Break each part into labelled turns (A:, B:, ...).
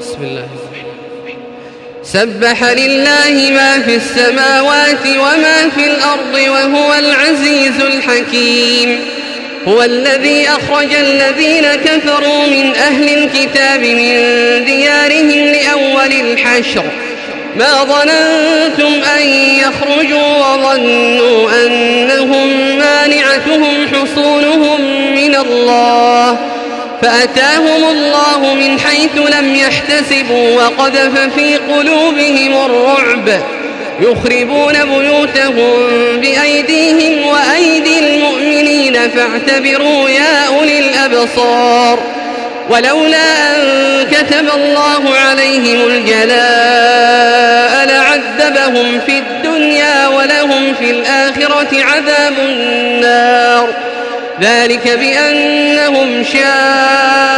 A: بسم الله الرحمن الرحيم سبح لله ما في السماوات وما في الأرض وهو العزيز الحكيم هو الذي أخرج الذين كفروا من أهل الكتاب من ديارهم لأول الحشر ما ظننتم أن يخرجوا وظنوا أنهم مانعتهم حصونهم من الله فأتاهم الله من حيث لم يحتسبوا وقذف في قلوبهم الرعب يخربون بيوتهم بأيديهم وأيدي المؤمنين فاعتبروا يا أولي الأبصار ولولا أن كتب الله عليهم الجلاء لعذبهم في الدنيا ولهم في الآخرة عذاب النار ذلك بأنهم شاءوا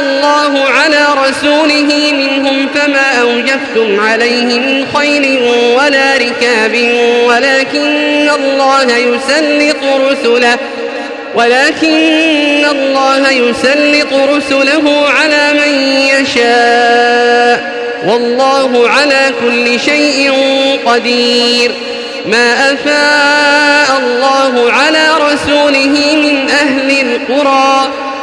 A: الله على رسوله منهم فما أوجفتم عليه من خيل ولا ركاب ولكن الله يسلط رسله ولكن الله يسلط رسله على من يشاء والله على كل شيء قدير ما أفاء الله على رسوله من أهل القرى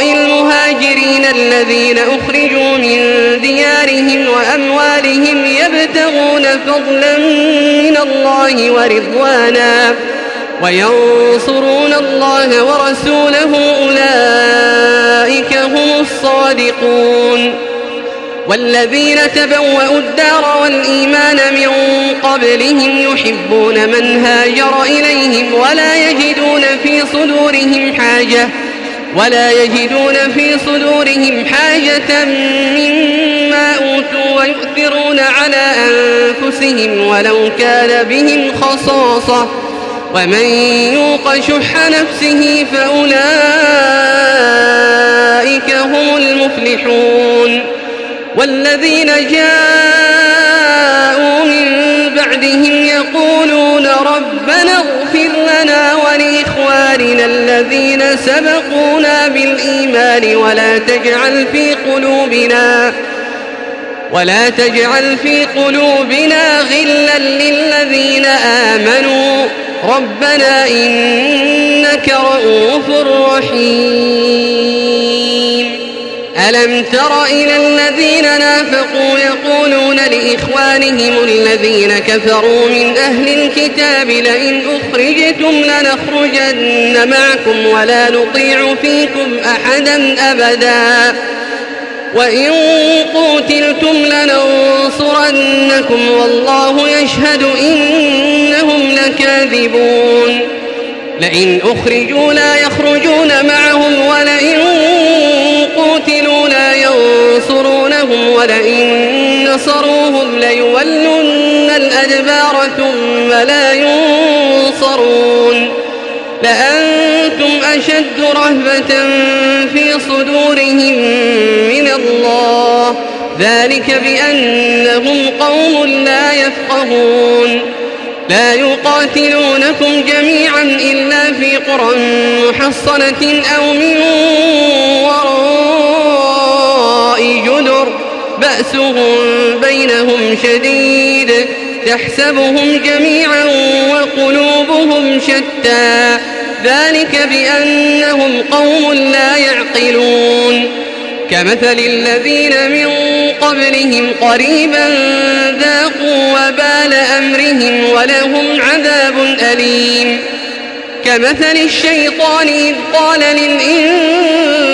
A: المهاجرين الذين أخرجوا من ديارهم وأموالهم يبتغون فضلا من الله ورضوانا وينصرون الله ورسوله أولئك هم الصادقون والذين تبوأوا الدار والإيمان من قبلهم يحبون من هاجر إليهم ولا يجدون في صدورهم حاجة ۖ ولا يجدون في صدورهم حاجة مما أوتوا ويؤثرون على أنفسهم ولو كان بهم خصاصة ومن يوق شح نفسه فأولئك هم المفلحون والذين جاءوا من بعدهم يقولون ربنا الذين سبقونا بالإيمان ولا تجعل في قلوبنا ولا تجعل في قلوبنا غلا للذين آمنوا ربنا إنك رؤوف رحيم ألم تر إلى الذين نافقوا إخوانهم الذين كفروا من أهل الكتاب لئن أخرجتم لنخرجن معكم ولا نطيع فيكم أحدا أبدا وإن قوتلتم لننصرنكم والله يشهد إنهم لكاذبون لئن أخرجوا لا يخرجون معهم ولئن قوتلوا لا ينصرونهم ولئن نصروهم ليولن الأدبار ثم لا ينصرون لأنتم أشد رهبة في صدورهم من الله ذلك بأنهم قوم لا يفقهون لا يقاتلونكم جميعا إلا في قرى محصنة أو من وراء جدر بأسهم بينهم شديد تحسبهم جميعا وقلوبهم شتى ذلك بأنهم قوم لا يعقلون كمثل الذين من قبلهم قريبا ذاقوا وبال أمرهم ولهم عذاب أليم كمثل الشيطان إذ قال للإنسان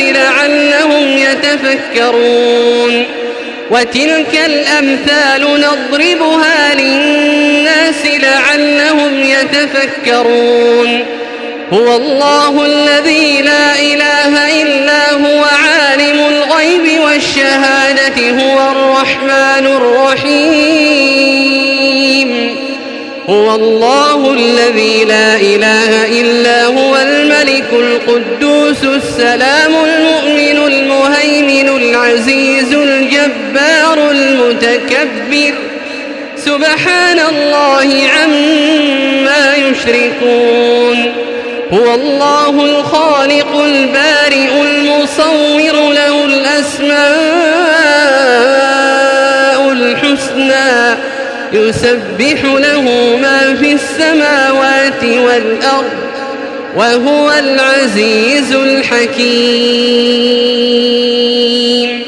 A: الناس لعلهم يتفكرون وتلك الأمثال نضربها للناس لعلهم يتفكرون هو الله الذي لا إله إلا هو عالم الغيب والشهادة هو الرحمن الرحيم هو الله الذي لا إله إلا هو الملك القدوس السلام المؤمن المهيمن العزيز الجبار المتكبر سبحان الله عما يشركون هو الله الخالق البارئ المصور له الأسماء الحسنى يسبح له ما في السماوات والأرض وهو العزيز الحكيم